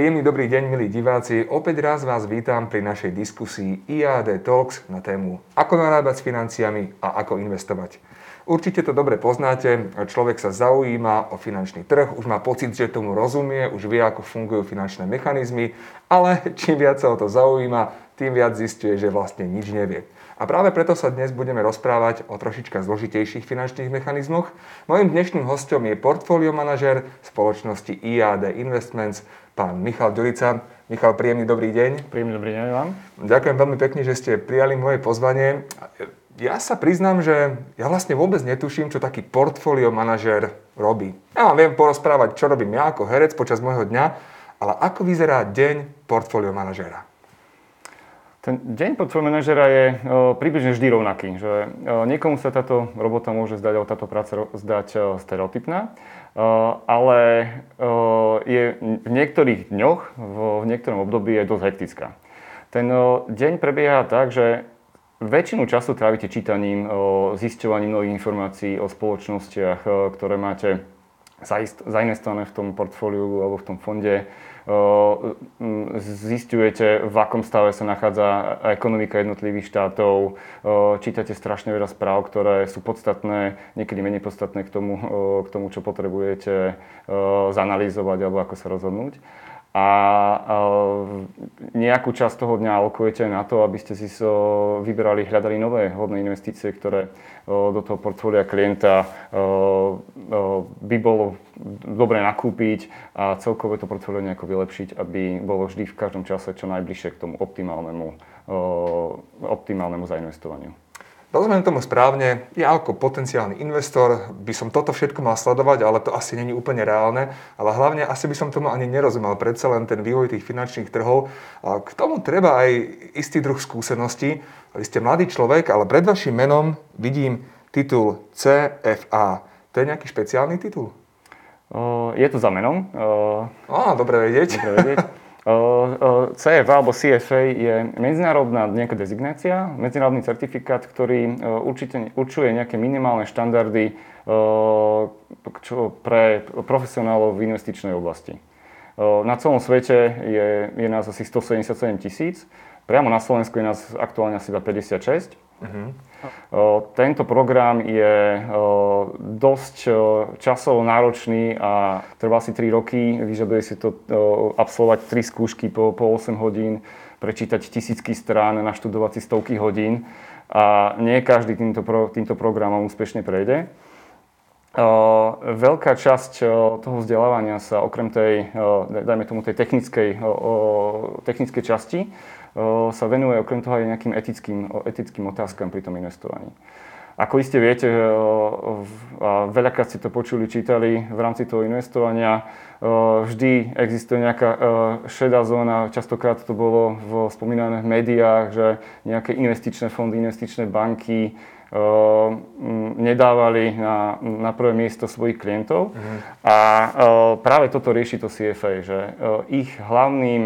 Príjemný dobrý deň, milí diváci. Opäť raz vás vítam pri našej diskusii IAD Talks na tému ako narábať s financiami a ako investovať. Určite to dobre poznáte, človek sa zaujíma o finančný trh, už má pocit, že tomu rozumie, už vie, ako fungujú finančné mechanizmy, ale čím viac sa o to zaujíma, tým viac zistuje, že vlastne nič nevie. A práve preto sa dnes budeme rozprávať o trošička zložitejších finančných mechanizmoch. Mojím dnešným hostom je portfólio manažer spoločnosti IAD Investments, pán Michal Ďurica. Michal, príjemný dobrý deň. Príjemný dobrý deň vám. Ďakujem veľmi pekne, že ste prijali moje pozvanie. Ja sa priznám, že ja vlastne vôbec netuším, čo taký portfólio manažer robí. Ja vám viem porozprávať, čo robím ja ako herec počas môjho dňa, ale ako vyzerá deň portfólio manažera? Ten deň portfólio manažera je o, približne vždy rovnaký. Že, niekomu sa táto robota môže zdať, alebo táto práca zdať o, stereotypná, ale je v niektorých dňoch, v, v niektorom období je dosť hektická. Ten deň prebieha tak, že väčšinu času trávite čítaním, zisťovaním nových informácií o spoločnostiach, ktoré máte zainvestované v tom portfóliu alebo v tom fonde zistujete, v akom stave sa nachádza ekonomika jednotlivých štátov, čítate strašne veľa správ, ktoré sú podstatné, niekedy menej podstatné k tomu, k tomu čo potrebujete zanalýzovať alebo ako sa rozhodnúť a nejakú časť toho dňa alokujete na to, aby ste si vyberali, hľadali nové hodné investície, ktoré do toho portfólia klienta by bolo dobre nakúpiť a celkové to portfólio nejako vylepšiť, aby bolo vždy v každom čase čo najbližšie k tomu optimálnemu, optimálnemu zainvestovaniu. Rozumiem tomu správne, ja ako potenciálny investor by som toto všetko mal sledovať, ale to asi není úplne reálne, ale hlavne asi by som tomu ani nerozumel, predsa len ten vývoj tých finančných trhov. A k tomu treba aj istý druh skúseností. Vy ste mladý človek, ale pred vašim menom vidím titul CFA. To je nejaký špeciálny titul? je to za menom. Á, dobre vedieť. Dobre vedieť. CFA alebo CFA je medzinárodná nejaká dezignácia, medzinárodný certifikát, ktorý určite určuje nejaké minimálne štandardy pre profesionálov v investičnej oblasti. Na celom svete je, je nás asi 177 tisíc, priamo na Slovensku je nás aktuálne asi iba 56. Uh-huh. Tento program je dosť časovo náročný a trvá si 3 roky. Vyžaduje si to absolvovať 3 skúšky po, po 8 hodín, prečítať tisícky strán, naštudovať si stovky hodín a nie každý týmto, pro, týmto programom úspešne prejde. Veľká časť toho vzdelávania sa okrem tej, dajme tomu, tej technickej, technickej časti sa venuje okrem toho aj nejakým etickým, etickým otázkam pri tom investovaní. Ako iste viete, a veľakrát ste to počuli, čítali v rámci toho investovania, vždy existuje nejaká šedá zóna, častokrát to bolo v spomínaných médiách, že nejaké investičné fondy, investičné banky nedávali na, na prvé miesto svojich klientov. Mm. A práve toto rieši to CFA, že ich hlavným,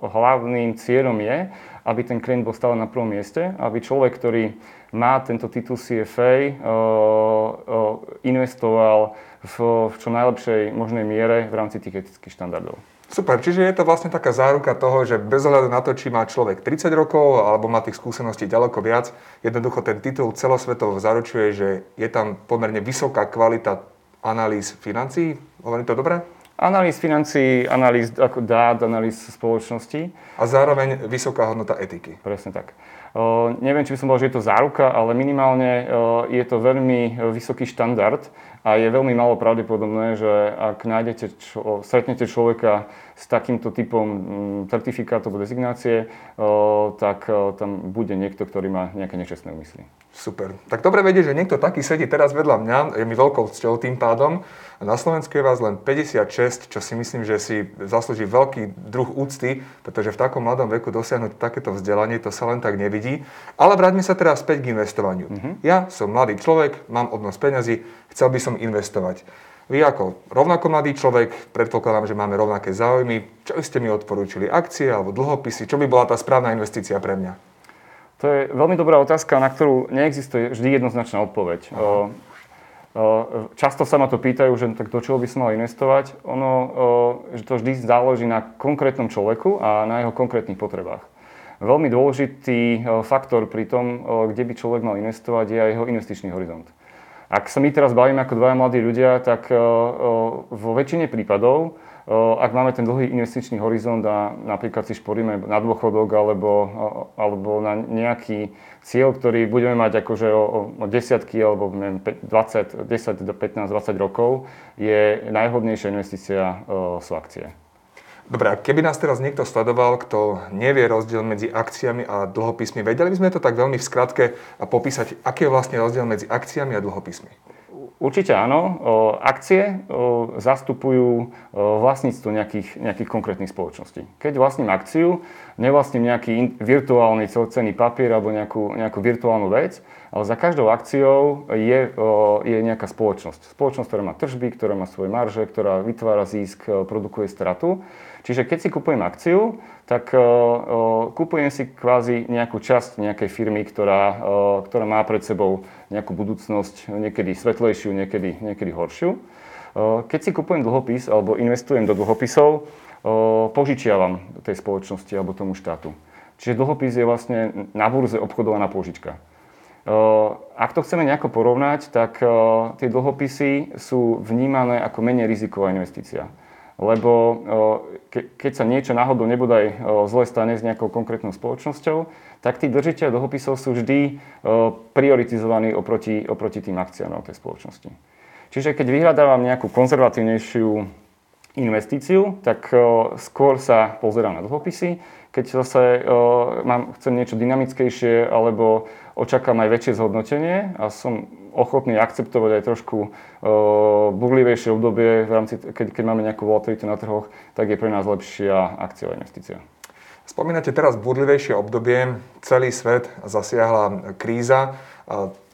hlavným cieľom je, aby ten klient bol stále na prvom mieste, aby človek, ktorý má tento titul CFA, investoval v, v čo najlepšej možnej miere v rámci tých etických štandardov. Super, čiže je to vlastne taká záruka toho, že bez ohľadu na to, či má človek 30 rokov alebo má tých skúseností ďaleko viac, jednoducho ten titul celosvetovo zaručuje, že je tam pomerne vysoká kvalita analýz financií. Hovorím to dobre? Analýz financií, analýz ako dát, analýz spoločnosti. A zároveň vysoká hodnota etiky. Presne tak. Neviem, či by som povedal, že je to záruka, ale minimálne je to veľmi vysoký štandard a je veľmi málo pravdepodobné, že ak nájdete, čo, stretnete človeka s takýmto typom mm, certifikátu alebo dezignácie, tak tam bude niekto, ktorý má nejaké nečestné úmysly. Super. Tak dobre vedieť, že niekto taký sedí teraz vedľa mňa, je mi veľkou cťou tým pádom. Na Slovensku je vás len 56, čo si myslím, že si zaslúži veľký druh úcty, pretože v takom mladom veku dosiahnuť takéto vzdelanie, to sa len tak nevidí. Ale vráťme sa teraz späť k investovaniu. Mm-hmm. Ja som mladý človek, mám obnos peňazí, chcel by som investovať. Vy ako rovnako mladý človek, predpokladám, že máme rovnaké záujmy. Čo by ste mi odporúčili? Akcie alebo dlhopisy? Čo by bola tá správna investícia pre mňa? To je veľmi dobrá otázka, na ktorú neexistuje vždy jednoznačná odpoveď. O, Často sa ma to pýtajú, že tak do čoho by som mal investovať. Ono, že to vždy záleží na konkrétnom človeku a na jeho konkrétnych potrebách. Veľmi dôležitý faktor pri tom, kde by človek mal investovať, je aj jeho investičný horizont. Ak sa my teraz bavíme ako dvaja mladí ľudia, tak vo väčšine prípadov ak máme ten dlhý investičný horizont a napríklad si šporíme na dôchodok alebo, alebo na nejaký cieľ, ktorý budeme mať akože o, o desiatky alebo 20, 10 do 15, 20 rokov, je najhodnejšia investícia sú akcie. Dobre, a keby nás teraz niekto sledoval, kto nevie rozdiel medzi akciami a dlhopismi, vedeli by sme to tak veľmi v skratke popísať, aký je vlastne rozdiel medzi akciami a dlhopismi? Určite áno. Akcie zastupujú vlastníctvo nejakých, nejakých konkrétnych spoločností. Keď vlastním akciu, nevlastním nejaký virtuálny celcený papier alebo nejakú, nejakú virtuálnu vec, ale za každou akciou je, je nejaká spoločnosť. Spoločnosť, ktorá má tržby, ktorá má svoje marže, ktorá vytvára zisk, produkuje stratu. Čiže keď si kupujem akciu, tak kupujem si kvázi nejakú časť nejakej firmy, ktorá, ktorá má pred sebou nejakú budúcnosť, niekedy svetlejšiu, niekedy, niekedy horšiu. Keď si kupujem dlhopis alebo investujem do dlhopisov, požičiavam tej spoločnosti alebo tomu štátu. Čiže dlhopis je vlastne na burze obchodovaná požička. Ak to chceme nejako porovnať, tak tie dlhopisy sú vnímané ako menej riziková investícia. Lebo keď sa niečo náhodou nebodaj zle stane s nejakou konkrétnou spoločnosťou, tak tí držiteľ dlhopisov sú vždy prioritizovaní oproti, oproti tým akciám tej spoločnosti. Čiže keď vyhľadávam nejakú konzervatívnejšiu investíciu, tak skôr sa pozerám na dlhopisy. Keď zase mám, chcem niečo dynamickejšie alebo očakám aj väčšie zhodnotenie a som ochotný akceptovať aj trošku burlivejšie obdobie, v rámci, keď, keď máme nejakú volatilitu na trhoch, tak je pre nás lepšia akciová investícia. Spomínate teraz burlivejšie obdobie, celý svet zasiahla kríza,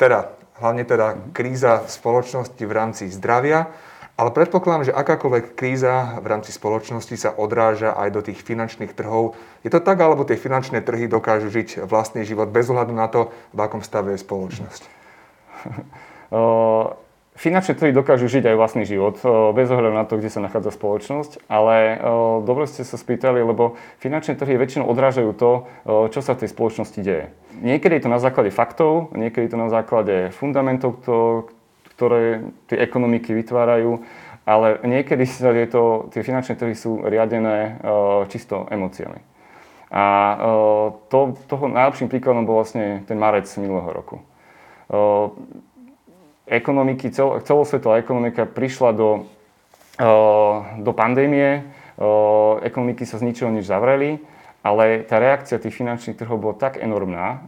teda hlavne teda kríza spoločnosti v rámci zdravia, ale predpokladám, že akákoľvek kríza v rámci spoločnosti sa odráža aj do tých finančných trhov. Je to tak, alebo tie finančné trhy dokážu žiť vlastný život bez ohľadu na to, v akom stave je spoločnosť? Finančné trhy dokážu žiť aj vlastný život, bez ohľadu na to, kde sa nachádza spoločnosť, ale dobre ste sa spýtali, lebo finančné trhy väčšinou odrážajú to, čo sa v tej spoločnosti deje. Niekedy je to na základe faktov, niekedy je to na základe fundamentov, ktoré tie ekonomiky vytvárajú, ale niekedy je to, tie finančné trhy sú riadené čisto emóciami. A to, toho najlepším príkladom bol vlastne ten marec minulého roku ekonomiky, cel, celosvetová ekonomika prišla do, do pandémie, ekonomiky sa z ničoho nič zavreli, ale tá reakcia tých finančných trhov bola tak enormná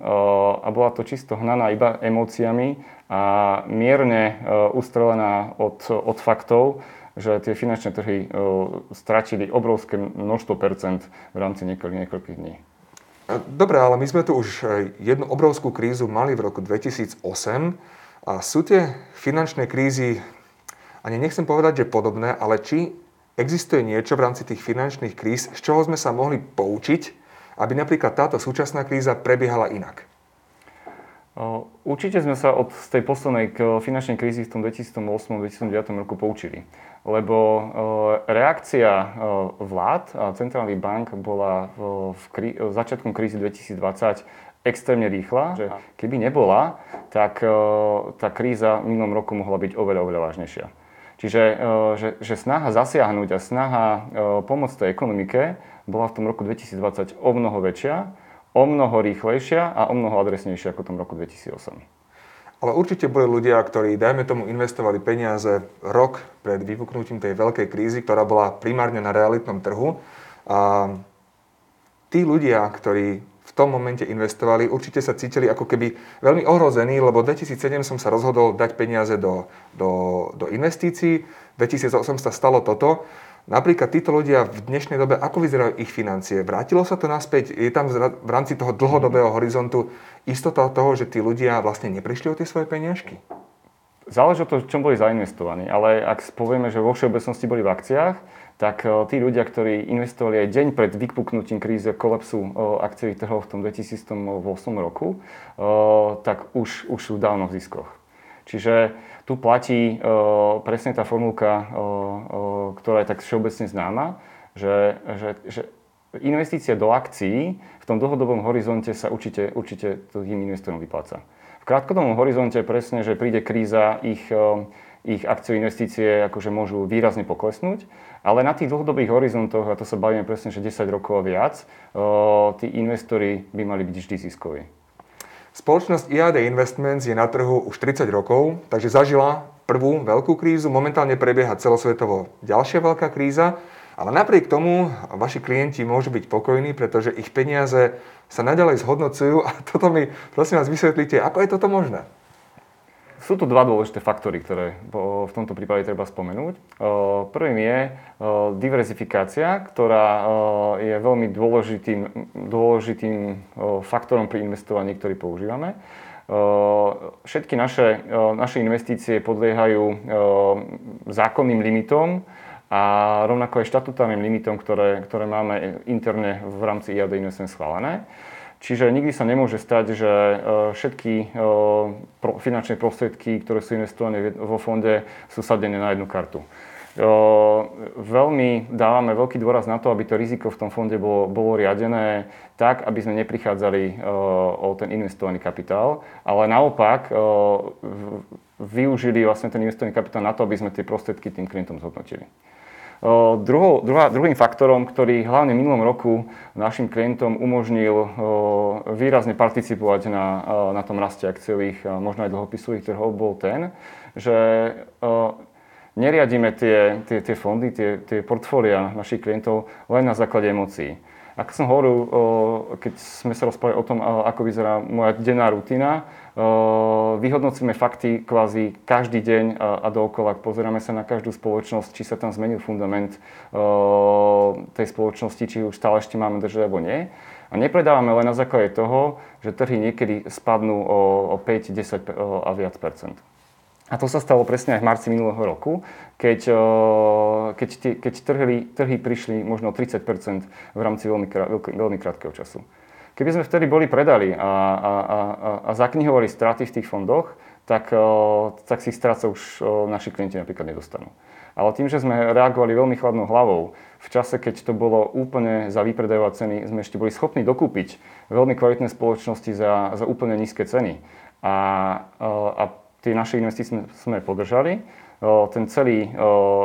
a bola to čisto hnaná iba emóciami a mierne ustrelená od, od faktov, že tie finančné trhy stratili obrovské množstvo percent v rámci niekoľkých, niekoľkých dní. Dobre, ale my sme tu už jednu obrovskú krízu mali v roku 2008 a sú tie finančné krízy, ani nechcem povedať, že podobné, ale či existuje niečo v rámci tých finančných kríz, z čoho sme sa mohli poučiť, aby napríklad táto súčasná kríza prebiehala inak? Určite sme sa od tej poslednej finančnej krízy v tom 2008-2009 roku poučili. Lebo reakcia vlád a centrálnych bank bola v krí- začiatkom krízy 2020 extrémne rýchla, že keby nebola, tak tá kríza v minulom roku mohla byť oveľa, oveľa vážnejšia. Čiže že, že snaha zasiahnuť a snaha pomôcť tej ekonomike bola v tom roku 2020 o mnoho väčšia, o mnoho rýchlejšia a o mnoho adresnejšia ako v tom roku 2008. Ale určite boli ľudia, ktorí, dajme tomu, investovali peniaze rok pred vypuknutím tej veľkej krízy, ktorá bola primárne na realitnom trhu. A tí ľudia, ktorí tom momente investovali, určite sa cítili ako keby veľmi ohrození, lebo v 2007 som sa rozhodol dať peniaze do, do, do investícií, v 2008 sa stalo toto. Napríklad títo ľudia v dnešnej dobe, ako vyzerajú ich financie? Vrátilo sa to naspäť? Je tam v rámci toho dlhodobého horizontu istota toho, že tí ľudia vlastne neprišli o tie svoje peniažky? Záleží od toho, čom boli zainvestovaní, ale ak povieme, že vo všeobecnosti boli v akciách, tak e, tí ľudia, ktorí investovali aj deň pred vypuknutím kríze kolapsu e, akciových trhov v tom 2008 roku, e, tak už, už sú dávno v ziskoch. Čiže tu platí presne tá formulka, ktorá je tak všeobecne známa, že, že, že investície do akcií v tom dlhodobom horizonte sa určite, určite tým investorom vypláca. V krátkodobom horizonte presne, že príde kríza, ich, ich akcie investície akože môžu výrazne poklesnúť, ale na tých dlhodobých horizontoch, a to sa bavíme presne, že 10 rokov a viac, tí investori by mali byť vždy ziskoví. Spoločnosť IAD Investments je na trhu už 30 rokov, takže zažila prvú veľkú krízu, momentálne prebieha celosvetovo ďalšia veľká kríza, ale napriek tomu vaši klienti môžu byť pokojní, pretože ich peniaze sa naďalej zhodnocujú a toto mi prosím vás vysvetlíte, ako je toto možné? Sú tu dva dôležité faktory, ktoré v tomto prípade treba spomenúť. Prvým je diverzifikácia, ktorá je veľmi dôležitým, dôležitým faktorom pri investovaní, ktorý používame. Všetky naše, naše investície podliehajú zákonným limitom a rovnako aj štatutárnym limitom, ktoré, ktoré máme interne v rámci IAD Investment schválené. Čiže nikdy sa nemôže stať, že e, všetky e, finančné prostriedky, ktoré sú investované vo fonde, sú sadené na jednu kartu. E, veľmi dávame veľký dôraz na to, aby to riziko v tom fonde bolo, bolo riadené tak, aby sme neprichádzali o ten investovaný kapitál, ale naopak využili vlastne ten investovaný kapitál na to, aby sme tie prostriedky tým klientom zhodnotili. Druhou, druhá, druhým faktorom, ktorý hlavne v minulom roku našim klientom umožnil výrazne participovať na, na tom raste akciových, možno aj dlhopisových trhov, bol ten, že neriadíme tie, tie, tie fondy, tie, tie portfólia našich klientov len na základe emócií. Ako som hovoril, keď sme sa rozprávali o tom, ako vyzerá moja denná rutina, vyhodnocíme fakty kvázi každý deň a dookola. Pozeráme sa na každú spoločnosť, či sa tam zmenil fundament tej spoločnosti, či už stále ešte máme držať alebo nie. A nepredávame len na základe toho, že trhy niekedy spadnú o, 5, 10 a viac percent. A to sa stalo presne aj v marci minulého roku, keď, keď, keď trhy, trhy prišli možno o 30% v rámci veľmi, veľmi krátkeho času. Keby sme vtedy boli predali a, a, a, a zaknihovali straty v tých fondoch, tak, tak si stráca už naši klienti napríklad nedostanú. Ale tým, že sme reagovali veľmi chladnou hlavou, v čase, keď to bolo úplne za výpredajové ceny, sme ešte boli schopní dokúpiť veľmi kvalitné spoločnosti za, za úplne nízke ceny. A, a tie naše investície sme podržali. Ten celý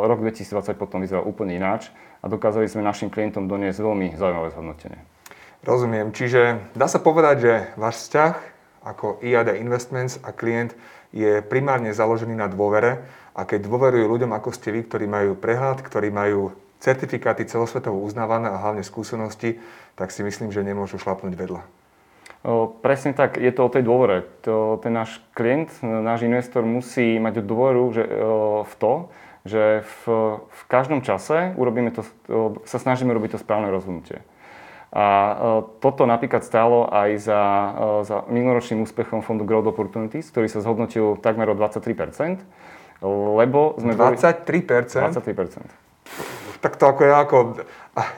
rok 2020 potom vyzeral úplne ináč a dokázali sme našim klientom doniesť veľmi zaujímavé zhodnotenie. Rozumiem. Čiže dá sa povedať, že váš vzťah ako IAD Investments a klient je primárne založený na dôvere a keď dôverujú ľuďom ako ste vy, ktorí majú prehľad, ktorí majú certifikáty celosvetovo uznávané a hlavne skúsenosti, tak si myslím, že nemôžu šlapnúť vedľa. Presne tak, je to o tej dôvere. To, ten náš klient, náš investor musí mať dôveru že, v to, že v, v každom čase urobíme to, sa snažíme robiť to správne rozhodnutie. A toto napríklad stálo aj za, za minuloročným úspechom fondu Growth Opportunities, ktorý sa zhodnotil takmer o 23%, lebo sme 23%? Boli, 23%. Tak to ako ja ako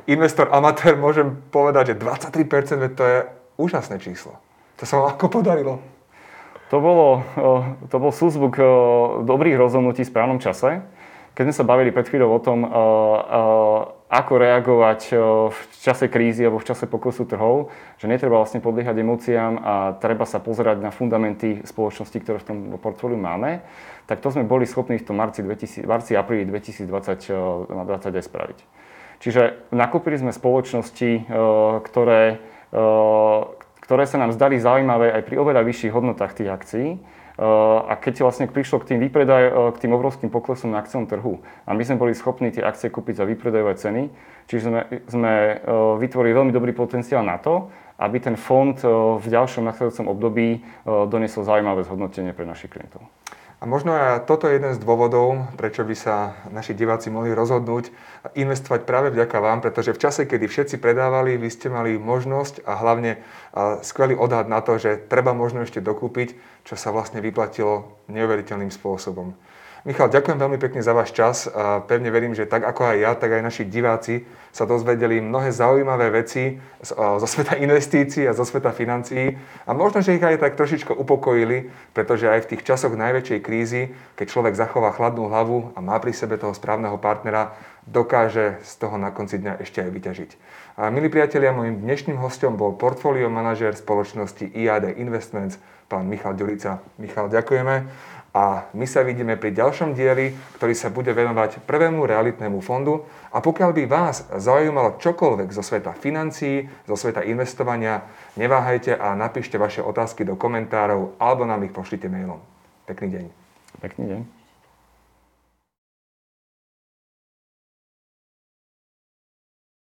investor amatér môžem povedať, že 23% to je úžasné číslo. To sa vám ako podarilo? To, bolo, to bol súzvuk dobrých rozhodnutí v správnom čase. Keď sme sa bavili pred chvíľou o tom, ako reagovať v čase krízy alebo v čase pokusu trhov, že netreba vlastne podliehať emóciám a treba sa pozerať na fundamenty spoločnosti, ktoré v tom portfóliu máme, tak to sme boli schopní v tom marci, 2000, marci apríli 2020 20 aj spraviť. Čiže nakúpili sme spoločnosti, ktoré, ktoré sa nám zdali zaujímavé aj pri oveľa vyšších hodnotách tých akcií, a keď vlastne prišlo k tým, výpredaj, e, k tým obrovským poklesom na akciom trhu a my sme boli schopní tie akcie kúpiť za výpredajové ceny, čiže sme, sme vytvorili veľmi dobrý potenciál na to, aby ten fond v ďalšom nachádzajúcom období doniesol zaujímavé zhodnotenie pre našich klientov. A možno aj toto je jeden z dôvodov, prečo by sa naši diváci mohli rozhodnúť investovať práve vďaka vám, pretože v čase, kedy všetci predávali, vy ste mali možnosť a hlavne skvelý odhad na to, že treba možno ešte dokúpiť, čo sa vlastne vyplatilo neuveriteľným spôsobom. Michal, ďakujem veľmi pekne za váš čas a pevne verím, že tak ako aj ja, tak aj naši diváci sa dozvedeli mnohé zaujímavé veci zo sveta investícií a zo sveta financií a možno, že ich aj tak trošičko upokojili, pretože aj v tých časoch najväčšej krízy, keď človek zachová chladnú hlavu a má pri sebe toho správneho partnera, dokáže z toho na konci dňa ešte aj vyťažiť. A milí priatelia, môjim dnešným hostom bol portfólio manažér spoločnosti IAD Investments, pán Michal Ďurica. Michal, ďakujeme a my sa vidíme pri ďalšom dieli, ktorý sa bude venovať prvému realitnému fondu. A pokiaľ by vás zaujímalo čokoľvek zo sveta financií, zo sveta investovania, neváhajte a napíšte vaše otázky do komentárov alebo nám ich pošlite mailom. Pekný deň. Pekný deň.